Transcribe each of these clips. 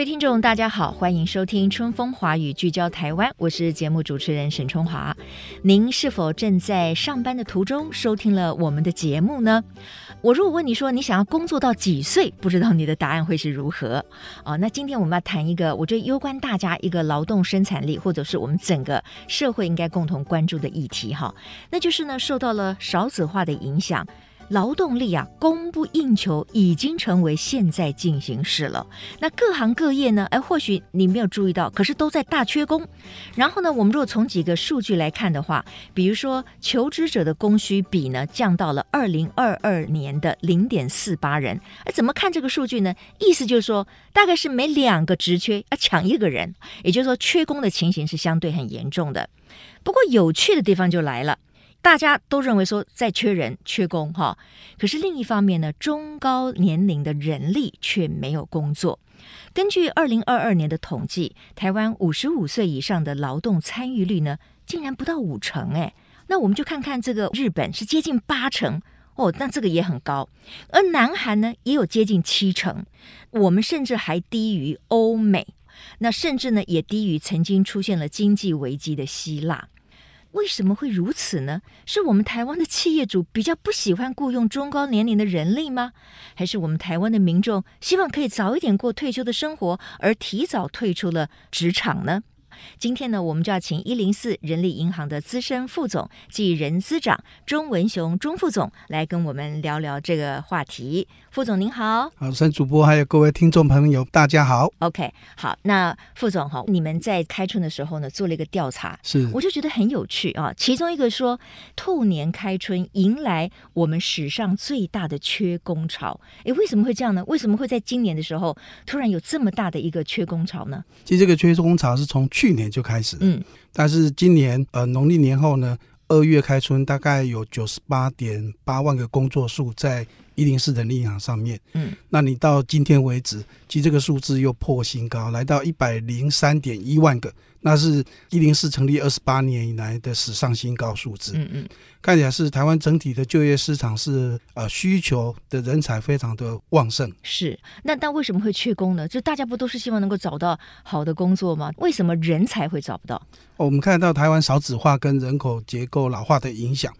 各位听众，大家好，欢迎收听《春风华语》，聚焦台湾。我是节目主持人沈春华。您是否正在上班的途中收听了我们的节目呢？我如果问你说你想要工作到几岁，不知道你的答案会是如何啊？那今天我们要谈一个我觉得攸关大家一个劳动生产力，或者是我们整个社会应该共同关注的议题哈，那就是呢，受到了少子化的影响。劳动力啊，供不应求已经成为现在进行式了。那各行各业呢？哎，或许你没有注意到，可是都在大缺工。然后呢，我们如果从几个数据来看的话，比如说求职者的供需比呢，降到了二零二二年的零点四八人。哎，怎么看这个数据呢？意思就是说，大概是每两个职缺要抢一个人，也就是说，缺工的情形是相对很严重的。不过有趣的地方就来了。大家都认为说在缺人缺工哈，可是另一方面呢，中高年龄的人力却没有工作。根据二零二二年的统计，台湾五十五岁以上的劳动参与率呢，竟然不到五成哎。那我们就看看这个日本是接近八成哦，那这个也很高。而南韩呢也有接近七成，我们甚至还低于欧美，那甚至呢也低于曾经出现了经济危机的希腊。为什么会如此呢？是我们台湾的企业主比较不喜欢雇佣中高年龄的人力吗？还是我们台湾的民众希望可以早一点过退休的生活，而提早退出了职场呢？今天呢，我们就要请一零四人力银行的资深副总暨人资长钟文雄钟副总来跟我们聊聊这个话题。副总您好，好，沈主播还有各位听众朋友，大家好。OK，好，那副总哈，你们在开春的时候呢，做了一个调查，是，我就觉得很有趣啊。其中一个说，兔年开春迎来我们史上最大的缺工潮。诶，为什么会这样呢？为什么会在今年的时候突然有这么大的一个缺工潮呢？其实这个缺工潮是从去年就开始，嗯，但是今年呃农历年后呢，二月开春大概有九十八点八万个工作数在一零四人力银行上面，嗯，那你到今天为止，其实这个数字又破新高，来到一百零三点一万个。那是一零四成立二十八年以来的史上新高数字。嗯嗯，看起来是台湾整体的就业市场是呃需求的人才非常的旺盛。是，那但为什么会缺工呢？就大家不都是希望能够找到好的工作吗？为什么人才会找不到？我们看到台湾少子化跟人口结构老化的影响。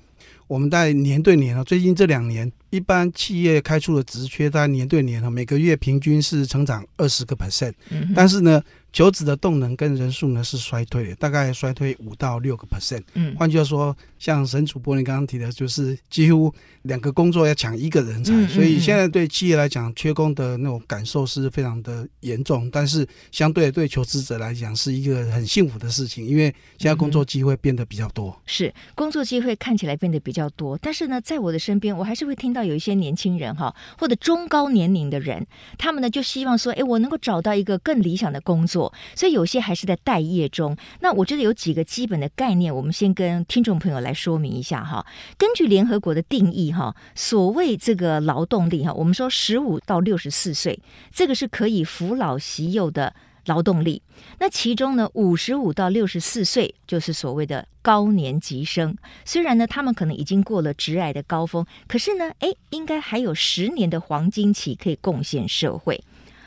我们在年对年啊，最近这两年，一般企业开出的职缺，在年对年啊，每个月平均是成长二十个 percent。嗯，但是呢。求职的动能跟人数呢是衰退的，大概衰退五到六个 percent。嗯，换句话说，像沈主播你刚刚提的，就是几乎两个工作要抢一个人才，嗯嗯嗯，所以现在对企业来讲，缺工的那种感受是非常的严重。但是相对对求职者来讲，是一个很幸福的事情，因为现在工作机会变得比较多。嗯、是工作机会看起来变得比较多，但是呢，在我的身边，我还是会听到有一些年轻人哈，或者中高年龄的人，他们呢就希望说，哎，我能够找到一个更理想的工作。所以有些还是在待业中。那我觉得有几个基本的概念，我们先跟听众朋友来说明一下哈。根据联合国的定义哈，所谓这个劳动力哈，我们说十五到六十四岁，这个是可以扶老携幼的劳动力。那其中呢，五十五到六十四岁就是所谓的高年级生。虽然呢，他们可能已经过了职涯的高峰，可是呢，诶，应该还有十年的黄金期可以贡献社会。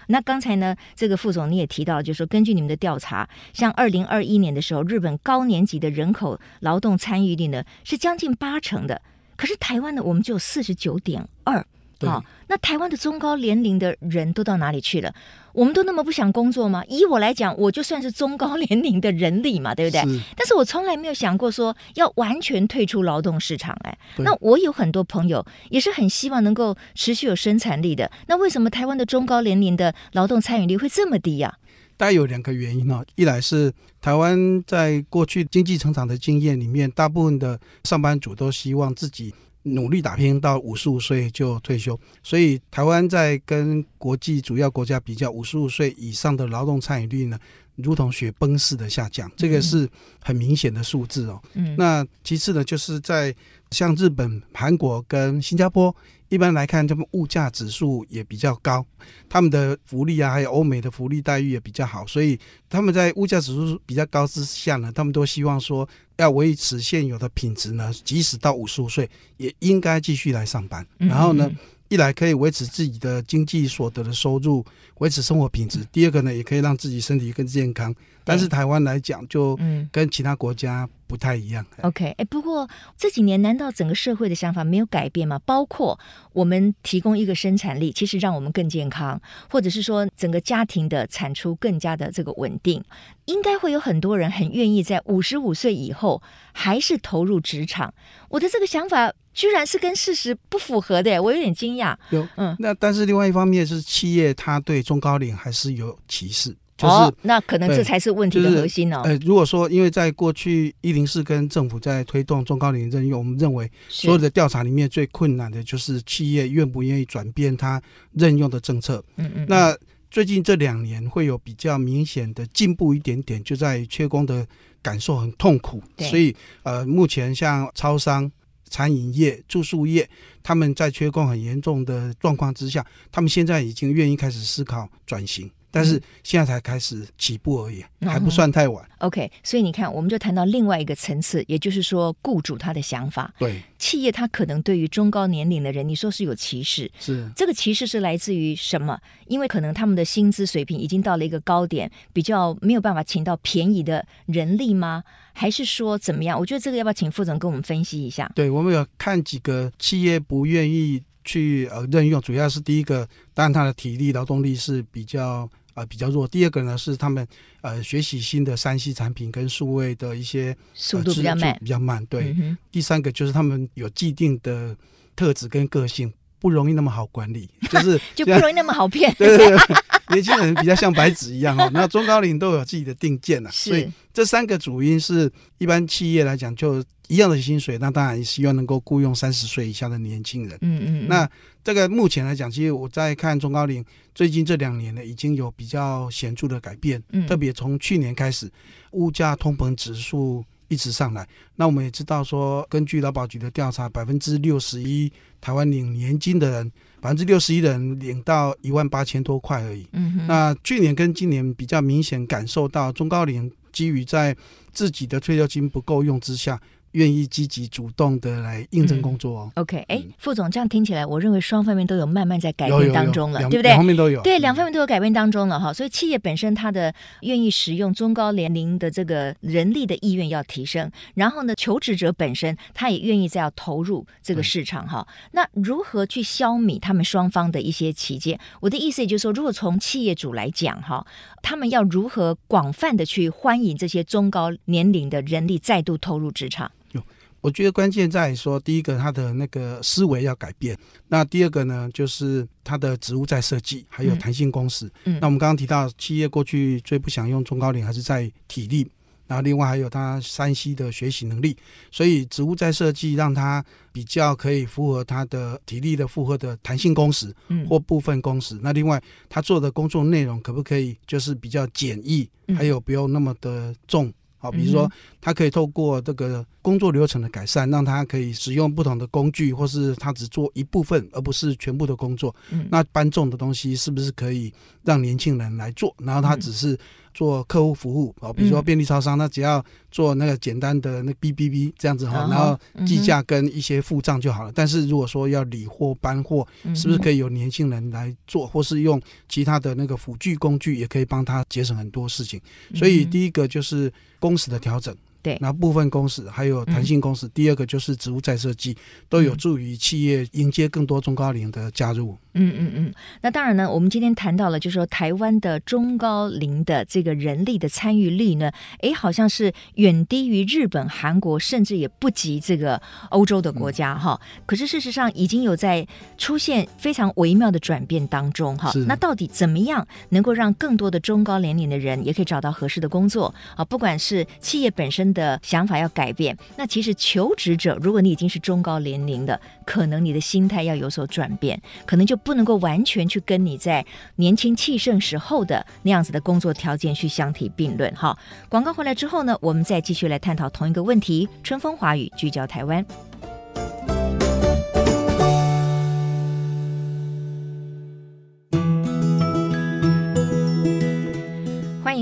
那刚才呢，这个副总你也提到，就是说根据你们的调查，像二零二一年的时候，日本高年级的人口劳动参与率呢是将近八成的，可是台湾呢，我们就有四十九点二。好、哦，那台湾的中高年龄的人都到哪里去了？我们都那么不想工作吗？以我来讲，我就算是中高年龄的人力嘛，对不对？是。但是我从来没有想过说要完全退出劳动市场。哎，那我有很多朋友也是很希望能够持续有生产力的。那为什么台湾的中高年龄的劳动参与率会这么低呀、啊？大概有两个原因哦。一来是台湾在过去经济成长的经验里面，大部分的上班族都希望自己。努力打拼到五十五岁就退休。所以台湾在跟国际主要国家比较，五十五岁以上的劳动参与率呢，如同雪崩式的下降，这个是很明显的数字哦。嗯，那其次呢，就是在像日本、韩国跟新加坡。一般来看，他们物价指数也比较高，他们的福利啊，还有欧美的福利待遇也比较好，所以他们在物价指数比较高之下呢，他们都希望说要维持现有的品质呢，即使到五十五岁也应该继续来上班。然后呢，一来可以维持自己的经济所得的收入，维持生活品质；第二个呢，也可以让自己身体更健康。但是台湾来讲，就跟其他国家不太一样。嗯、OK，哎，不过这几年难道整个社会的想法没有改变吗？包括我们提供一个生产力，其实让我们更健康，或者是说整个家庭的产出更加的这个稳定，应该会有很多人很愿意在五十五岁以后还是投入职场。我的这个想法居然是跟事实不符合的，我有点惊讶。有，嗯，那但是另外一方面是企业它对中高龄还是有歧视。就是、哦，那可能这才是问题的核心哦。就是、呃，如果说因为在过去一零四跟政府在推动中高龄任用，我们认为所有的调查里面最困难的就是企业愿不愿意转变它任用的政策。嗯嗯。那最近这两年会有比较明显的进步一点点，就在缺工的感受很痛苦。所以呃，目前像超商、餐饮业、住宿业，他们在缺工很严重的状况之下，他们现在已经愿意开始思考转型。但是现在才开始起步而已，嗯、还不算太晚。OK，所以你看，我们就谈到另外一个层次，也就是说，雇主他的想法。对，企业他可能对于中高年龄的人，你说是有歧视。是这个歧视是来自于什么？因为可能他们的薪资水平已经到了一个高点，比较没有办法请到便宜的人力吗？还是说怎么样？我觉得这个要不要请副总跟我们分析一下？对，我们有看几个企业不愿意去呃任用，主要是第一个，当然他的体力劳动力是比较。啊、呃，比较弱。第二个呢是他们呃学习新的三 C 产品跟数位的一些速度比较慢，比较慢。对、嗯，第三个就是他们有既定的特质跟个性，不容易那么好管理，就是就不容易那么好骗。对 对对，年轻人比较像白纸一样哦。那中高龄都有自己的定见了，所以这三个主因是一般企业来讲就。一样的薪水，那当然也希望能够雇佣三十岁以下的年轻人。嗯嗯，那这个目前来讲，其实我在看中高龄最近这两年呢，已经有比较显著的改变。嗯，特别从去年开始，物价通膨指数一直上来。那我们也知道说，根据劳保局的调查，百分之六十一台湾领年金的人，百分之六十一的人领到一万八千多块而已。嗯哼，那去年跟今年比较明显感受到，中高龄基于在自己的退休金不够用之下。愿意积极主动的来应征工作哦。嗯、OK，哎，副总这样听起来，我认为双方面都有慢慢在改变当中了，对不对？两方面都有。对，两方面都有改变当中了哈、嗯。所以企业本身它的愿意使用中高年龄的这个人力的意愿要提升，然后呢，求职者本身他也愿意再要投入这个市场哈、嗯。那如何去消弭他们双方的一些歧见？我的意思也就是说，如果从企业主来讲哈，他们要如何广泛的去欢迎这些中高年龄的人力再度投入职场？我觉得关键在于说，第一个，他的那个思维要改变；那第二个呢，就是他的职务在设计，还有弹性工时。嗯，那我们刚刚提到，企业过去最不想用中高龄，还是在体力，然后另外还有他山西的学习能力。所以职务在设计，让他比较可以符合他的体力的负荷的弹性工时，嗯，或部分工时。那另外，他做的工作内容可不可以就是比较简易，还有不用那么的重。好，比如说，他可以透过这个工作流程的改善，让他可以使用不同的工具，或是他只做一部分，而不是全部的工作。嗯，那搬重的东西是不是可以让年轻人来做？然后他只是。做客户服务哦，比如说便利超商，那只要做那个简单的那 B B B 这样子哈，然后计价跟一些付账就好了。但是如果说要理货搬货，是不是可以有年轻人来做，或是用其他的那个辅具工具，也可以帮他节省很多事情。所以第一个就是工时的调整。对，那部分工时还有弹性工时，嗯，第二个就是职务再设计，都有助于企业迎接更多中高龄的加入。嗯嗯嗯。那当然呢，我们今天谈到了，就是说台湾的中高龄的这个人力的参与率呢，哎，好像是远低于日本、韩国，甚至也不及这个欧洲的国家哈，嗯。可是事实上已经有在出现非常微妙的转变当中哈。那到底怎么样能够让更多的中高年龄的人也可以找到合适的工作啊？不管是企业本身。的想法要改变。那其实求职者，如果你已经是中高年龄的，可能你的心态要有所转变，可能就不能够完全去跟你在年轻气盛时候的那样子的工作条件去相提并论。哈，广告回来之后呢，我们再继续来探讨同一个问题。春风华语聚焦台湾。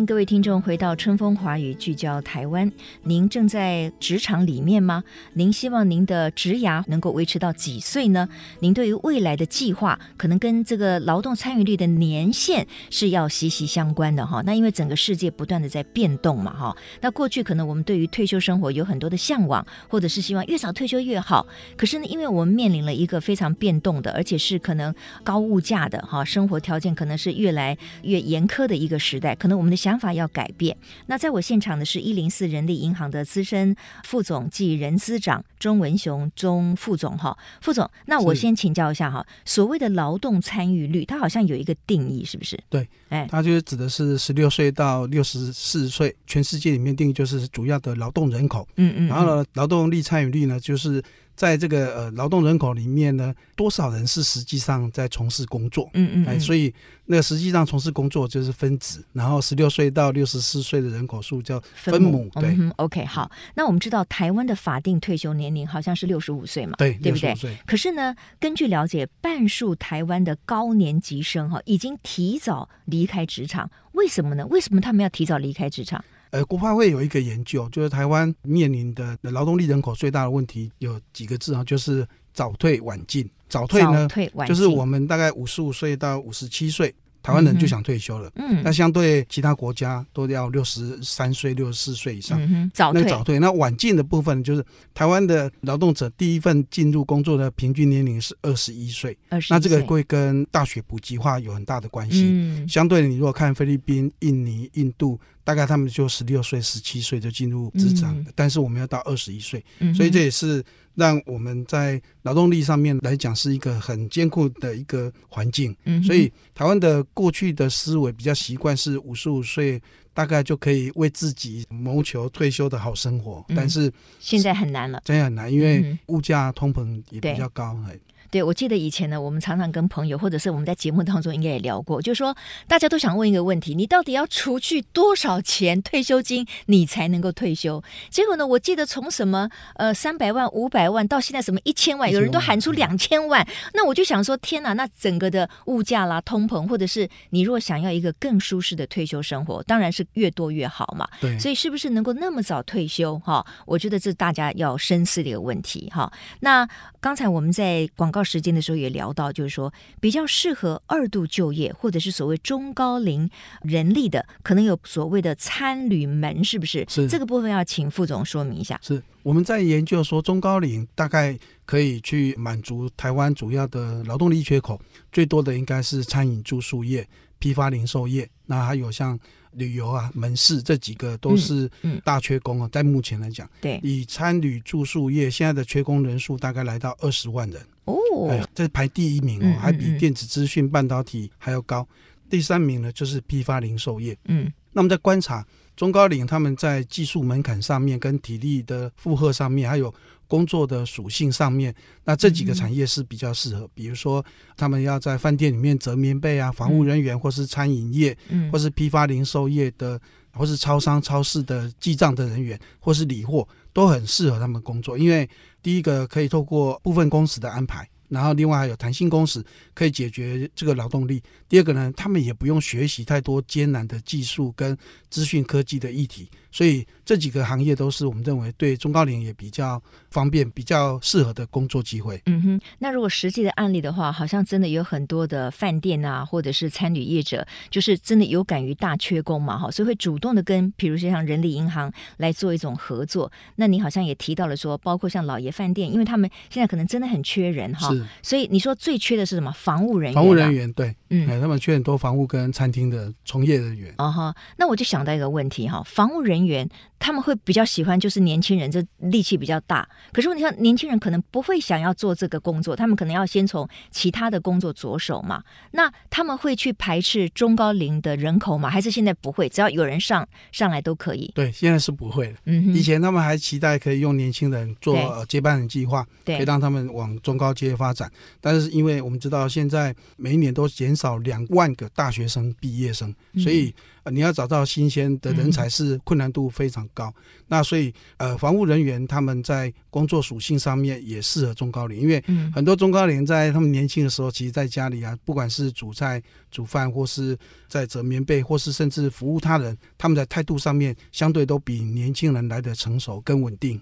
各位听众回到春风华语聚焦台湾。您正在职场里面吗？您希望您的职涯能够维持到几岁呢？您对于未来的计划，可能跟这个劳动参与率的年限是要息息相关的哈。那因为整个世界不断的在变动嘛哈。那过去可能我们对于退休生活有很多的向往，或者是希望越早退休越好。可是呢，因为我们面临了一个非常变动的，而且是可能高物价的哈，生活条件可能是越来越严苛的一个时代，可能我们的。想法要改变。那在我现场的是一零四人力银行的资深副总暨人资长钟文雄钟副总哈，副总，那我先请教一下哈，所谓的劳动参与率，它好像有一个定义，是不是？对，哎，它就是指的是十六岁到六十四岁，全世界里面定义就是主要的劳动人口。嗯，嗯嗯，然后呢，劳动力参与率呢，就是。在这个呃劳动人口里面呢，多少人是实际上在从事工作？嗯嗯，哎，所以那个实际上从事工作就是分子，然后十六岁到六十四岁的人口数叫分母。对、嗯、OK，好。那我们知道台湾的法定退休年龄好像是六十五岁嘛？对，对不对？可是呢，根据了解，半数台湾的高年级生哈已经提早离开职场，为什么呢？为什么他们要提早离开职场？呃，国发会有一个研究，就是台湾面临的劳动力人口最大的问题有几个字啊，就是早退晚进。早退呢，退就是我们大概五十五岁到五十七岁。台湾人就想退休了，嗯，那相对其他国家都要六十三岁、六十四岁以上，嗯，早退。那早退，那晚进的部分就是台湾的劳动者第一份进入工作的平均年龄是二十一岁，二十一岁。那这个会跟大学普及化有很大的关系。嗯，相对你如果看菲律宾、印尼、印度，大概他们就十六岁、十七岁就进入职场，嗯，但是我们要到二十一岁，所以这也是。让我们在劳动力上面来讲是一个很艰苦的一个环境，嗯，所以台湾的过去的思维比较习惯是五十五岁大概就可以为自己谋求退休的好生活，但是现在很难了，真的很难，因为物价通膨也比较高，哎。对，我记得以前呢，我们常常跟朋友，或者是我们在节目当中应该也聊过，就是说大家都想问一个问题：你到底要除去多少钱退休金，你才能够退休？结果呢，我记得从什么呃三百万、五百万到现在什么一千万，有人都喊出两千万。那我就想说，天哪！那整个的物价啦、通膨，或者是你如果想要一个更舒适的退休生活，当然是越多越好嘛。对。所以是不是能够那么早退休？哈，我觉得这是大家要深思的一个问题。哈，那刚才我们在广告。时间的时候也聊到，就是说比较适合二度就业或者是所谓中高龄人力的，可能有所谓的参旅门，是不是？是这个部分要请副总说明一下。是我们在研究说中高龄大概可以去满足台湾主要的劳动力缺口，最多的应该是餐饮住宿业、批发零售业，那还有像。旅游啊，门市这几个都是大缺工啊，在目前来讲，对，以餐旅住宿业现在的缺工人数大概来到二十万人。哦，哎，这排第一名哦，还比电子资讯、半导体还要高。第三名呢，就是批发零售业。嗯，那么在观察中高龄他们在技术门槛上面、跟体力的负荷上面，还有。工作的属性上面，那这几个产业是比较适合。比如说，他们要在饭店里面折棉被啊，防务人员，或是餐饮业，或是批发零售业的，或是超商、超市的记账的人员，或是理货，都很适合他们工作。因为第一个可以透过部分工时的安排。然后，另外还有弹性工时，可以解决这个劳动力。第二个呢，他们也不用学习太多艰难的技术跟资讯科技的议题，所以这几个行业都是我们认为对中高龄也比较方便、比较适合的工作机会。嗯哼，那如果实际的案例的话，好像真的有很多的饭店啊，或者是餐旅业者，就是真的有感于大缺工嘛，哈，所以会主动的跟，比如说像人力银行来做一种合作。那你好像也提到了说，包括像老爷饭店，因为他们现在可能真的很缺人哈。所以你说最缺的是什么？防务人员。防务人员对，嗯，哎，他们缺很多房屋跟餐厅的从业人员。啊哈，那我就想到一个问题哈，房务人员他们会比较喜欢就是年轻人，这力气比较大。可是问题上，年轻人可能不会想要做这个工作，他们可能要先从其他的工作着手嘛。那他们会去排斥中高龄的人口吗？还是现在不会？只要有人上上来都可以？对，现在是不会的。嗯，以前他们还期待可以用年轻人做接班人计划，对，可以让他们往中高阶发展。但是因为我们知道现在每一年都减少两万个大学生毕业生，所以。呃，你要找到新鲜的人才是困难度非常高。嗯、那所以，呃，防务人员他们在工作属性上面也适合中高龄，因为很多中高龄在他们年轻的时候，其实在家里啊，不管是煮菜、煮饭，或是在折棉被，或是甚至服务他人，他们在态度上面相对都比年轻人来的成熟、更稳定。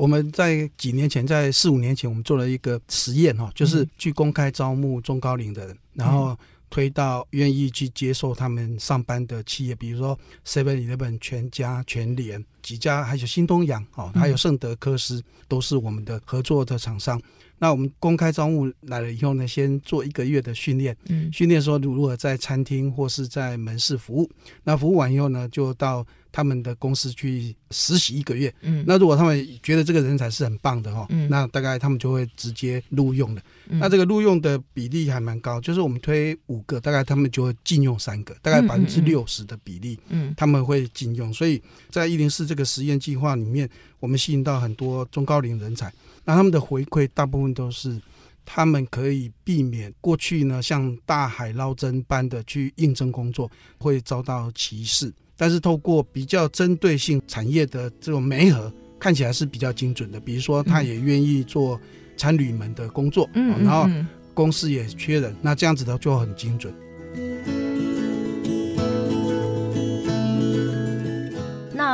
我们在几年前，在四五年前，我们做了一个实验哈，就是去公开招募中高龄的人，然后。推到愿意去接受他们上班的企业，比如说 Seven Eleven、全家、全联几家，还有新东阳哦，还有圣德科斯，都是我们的合作的厂商。那我们公开招募来了以后呢，先做一个月的训练，嗯，训练说如何在餐厅或是在门市服务。那服务完以后呢，就到他们的公司去实习一个月。嗯，那如果他们觉得这个人才是很棒的哈，嗯，那大概他们就会直接录用的。嗯，那这个录用的比例还蛮高，就是我们推五个，大概他们就会禁用三个，大概百分之六十的比例，嗯，他们会禁用。所以在一零四这个实验计划里面，我们吸引到很多中高龄人才。那他们的回馈大部分都是，他们可以避免过去呢像大海捞针般的去应征工作，会遭到歧视。但是透过比较针对性产业的这种媒合，看起来是比较精准的。比如说，他也愿意做参旅门的工作，嗯，然后公司也缺人，那这样子的就很精准。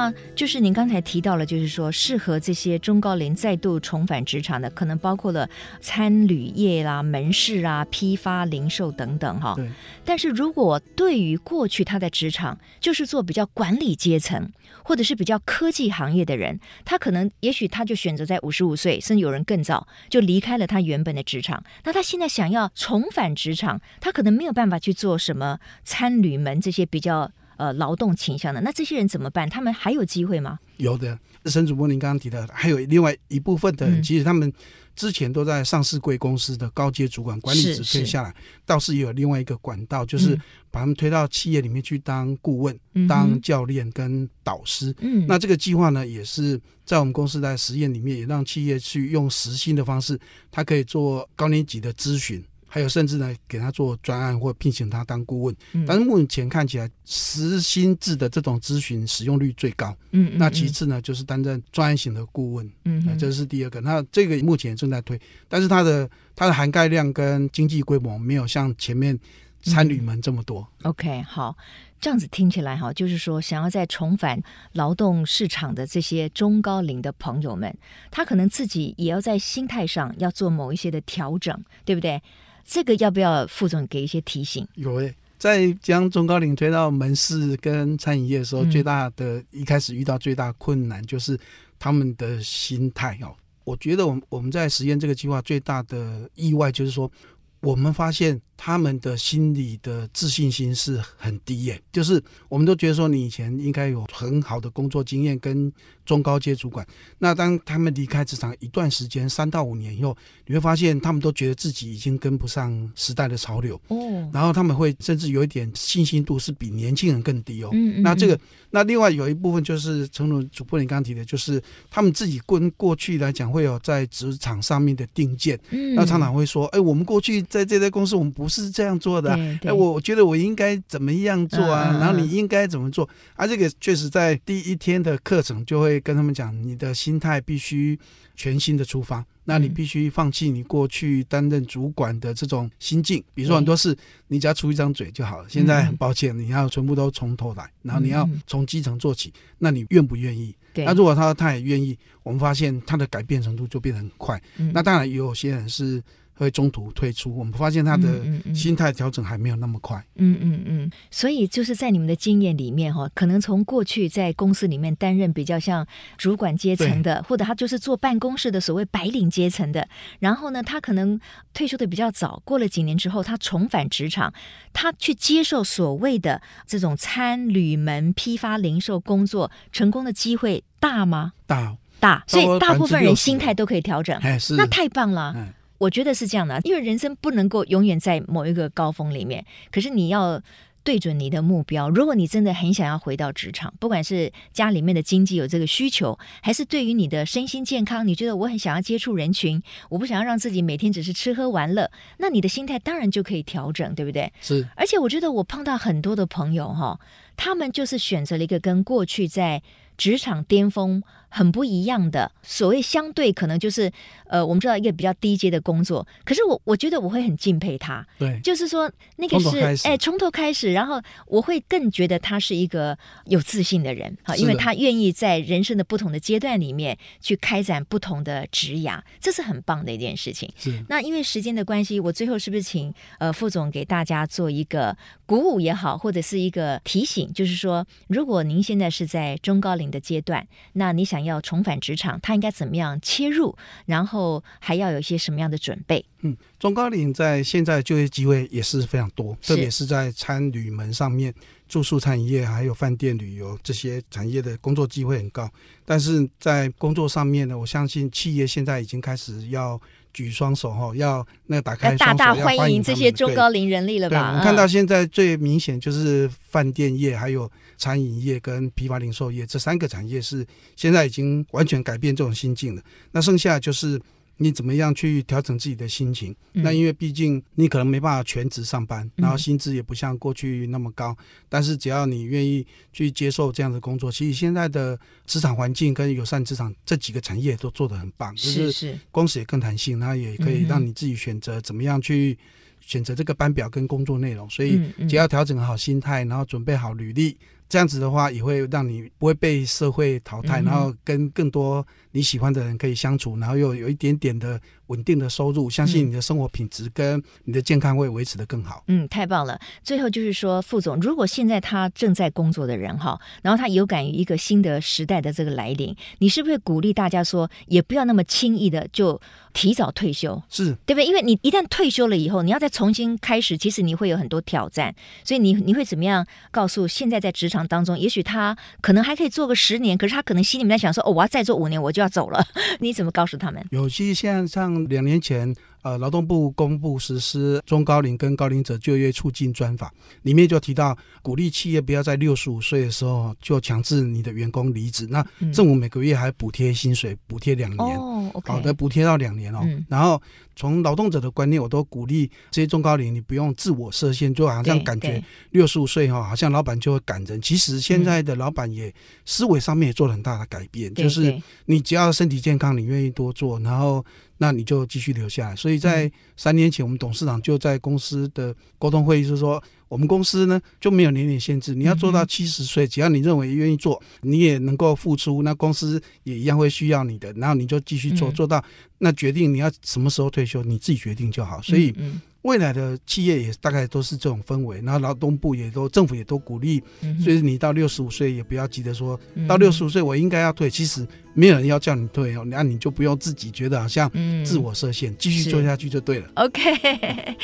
那就是您刚才提到了，就是说适合这些中高龄再度重返职场的，可能包括了餐旅业啦、门市啊、批发、零售等等哈。对。但是如果对于过去他在职场就是做比较管理阶层，或者是比较科技行业的人，他可能也许他就选择在五十五岁，甚至有人更早就离开了他原本的职场。那他现在想要重返职场，他可能没有办法去做什么餐旅门这些比较。呃，劳动倾向的，那这些人怎么办？他们还有机会吗？有的，沈主播您刚刚提的，还有另外一部分的人，嗯、其实他们之前都在上市贵公司的高阶主管管理职推下来，倒是也有另外一个管道，就是把他们推到企业里面去当顾问、嗯、当教练跟导师。嗯，那这个计划呢，也是在我们公司在实验里面，也让企业去用实薪的方式，他可以做高年级的咨询。还有甚至呢，给他做专案或聘请他当顾问，嗯、但是目前看起来实薪制的这种咨询使用率最高。嗯，嗯，嗯，那其次呢，就是担任专案型的顾问。嗯，嗯，这是第二个。那这个目前正在推，但是它的它的涵盖量跟经济规模没有像前面参与门这么多。嗯、OK，好，这样子听起来哈，就是说想要再重返劳动市场的这些中高龄的朋友们，他可能自己也要在心态上要做某一些的调整，对不对？这个要不要副总给一些提醒？有诶，在将中高龄推到门市跟餐饮业的时候，最大的一开始遇到最大困难就是他们的心态哦。我觉得我们我们在实验这个计划最大的意外就是说，我们发现。他们的心理的自信心是很低耶，就是我们都觉得说你以前应该有很好的工作经验跟中高阶主管，那当他们离开职场一段时间，三到五年以后，你会发现他们都觉得自己已经跟不上时代的潮流，哦，然后他们会甚至有一点信心度是比年轻人更低哦。嗯，嗯，嗯，那这个，那另外有一部分就是，成龙主播你刚刚提的，就是他们自己跟过去来讲会有在职场上面的定见，嗯，那常常会说，哎，我们过去在这家公司我们不。是这样做的，哎，我我觉得我应该怎么样做啊？然后你应该怎么做？啊，这个确实在第一天的课程就会跟他们讲，你的心态必须全新的出发，那你必须放弃你过去担任主管的这种心境。比如说很多事，你只要出一张嘴就好了。现在很抱歉，你要全部都从头来，然后你要从基层做起，那你愿不愿意？那如果他他也愿意，我们发现他的改变程度就变得很快。那当然也有些人是。会中途退出。我们发现他的心态调整还没有那么快。嗯嗯嗯。所以就是在你们的经验里面哈，可能从过去在公司里面担任比较像主管阶层的，或者他就是坐办公室的所谓白领阶层的，然后呢，他可能退休的比较早，过了几年之后，他重返职场，他去接受所谓的这种餐旅门批发零售工作，成功的机会大吗？大。大，所以大部分人心态都可以调整，哎，是那太棒了。嗯、我觉得是这样的，因为人生不能够永远在某一个高峰里面，可是你要对准你的目标。如果你真的很想要回到职场，不管是家里面的经济有这个需求，还是对于你的身心健康，你觉得我很想要接触人群，我不想要让自己每天只是吃喝玩乐，那你的心态当然就可以调整，对不对？是。而且我觉得我碰到很多的朋友哈，他们就是选择了一个跟过去在职场巅峰很不一样的，所谓相对可能就是，呃，我们知道一个比较低阶的工作，可是我我觉得我会很敬佩他，对，就是说那个是哎从头开始，然后我会更觉得他是一个有自信的人，好，因为他愿意在人生的不同的阶段里面去开展不同的职涯，这是很棒的一件事情。是，那因为时间的关系，我最后是不是请呃副总给大家做一个鼓舞也好，或者是一个提醒，就是说如果您现在是在中高龄的阶段，那你想要重返职场，他应该怎么样切入？然后还要有一些什么样的准备？嗯，中高龄在现在就业机会也是非常多，特别是在餐旅门上面，住宿餐饮业还有饭店旅游这些产业的工作机会很高。但是在工作上面呢，我相信企业现在已经开始要举双手哈，要那打开双手，大大欢迎这些中高龄人力了吧？对，我们看到现在最明显就是饭店业还有。餐饮业跟批发零售业这三个产业是现在已经完全改变这种心境了。那剩下就是你怎么样去调整自己的心情。嗯、那因为毕竟你可能没办法全职上班，然后薪资也不像过去那么高。嗯、但是只要你愿意去接受这样的工作，其实现在的职场环境跟友善职场这几个产业都做得很棒，是是就是公司也更弹性，然后也可以让你自己选择怎么样去选择这个班表跟工作内容。所以只要调整好心态，然后准备好履历。这样子的话，也会让你不会被社会淘汰，然后跟更多你喜欢的人可以相处，然后又有一点点的稳定的收入，相信你的生活品质跟你的健康会维持得更好。嗯，太棒了。最后就是说，副总，如果现在他正在工作的人哈，然后他有感于一个新的时代的这个来临，你是不是鼓励大家说，也不要那么轻易的就提早退休？是对不对？因为你一旦退休了以后，你要再重新开始，其实你会有很多挑战。所以你你会怎么样告诉现在在职场当中，也许他可能还可以做个十年，可是他可能心里面在想说，哦，我要再做五年，我就要走了。你怎么告诉他们？有些像像两年前。呃，劳动部公布实施中高龄跟高龄者就业促进专法，里面就提到鼓励企业不要在六十五岁的时候就强制你的员工离职。那政府每个月还补贴薪水，补贴两年，好的补贴到两年哦。然后从劳动者的观念，我都鼓励这些中高龄，你不用自我设限，就好像感觉六十五岁哈，好像老板就会赶人。其实现在的老板也思维上面也做了很大的改变，就是你只要身体健康，你愿意多做，然后。那你就继续留下来。所以在三年前，我们董事长就在公司的沟通会议是说，我们公司呢就没有年龄限制，你要做到七十岁，只要你认为愿意做，你也能够付出，那公司也一样会需要你的，然后你就继续做，做到那决定你要什么时候退休，你自己决定就好。所以。未来的企业也大概都是这种氛围，然后劳动部也都政府也都鼓励，所以你到六十五岁也不要急着说，到六十五岁我应该要退，其实没有人要叫你退哦，那你就不用自己觉得好像自我设限，继续做下去就对了。OK，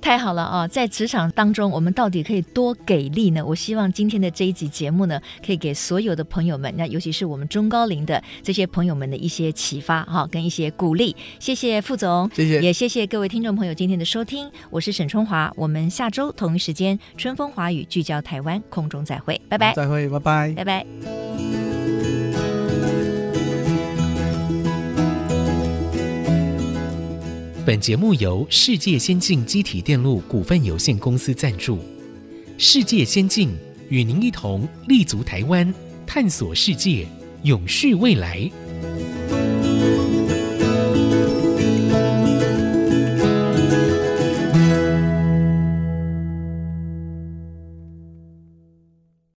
太好了啊！在职场当中，我们到底可以多给力呢？我希望今天的这一集节目呢，可以给所有的朋友们，那尤其是我们中高龄的这些朋友们的一些启发哈，跟一些鼓励。谢谢副总，谢谢，也谢谢各位听众朋友今天的收听。我是沈春华，我们下周同一时间春风华语聚焦台湾，空中再会，拜拜。再会，拜拜，拜拜。本节目由世界先进机体电路股份有限公司赞助，世界先进与您一同立足台湾，探索世界，永续未来。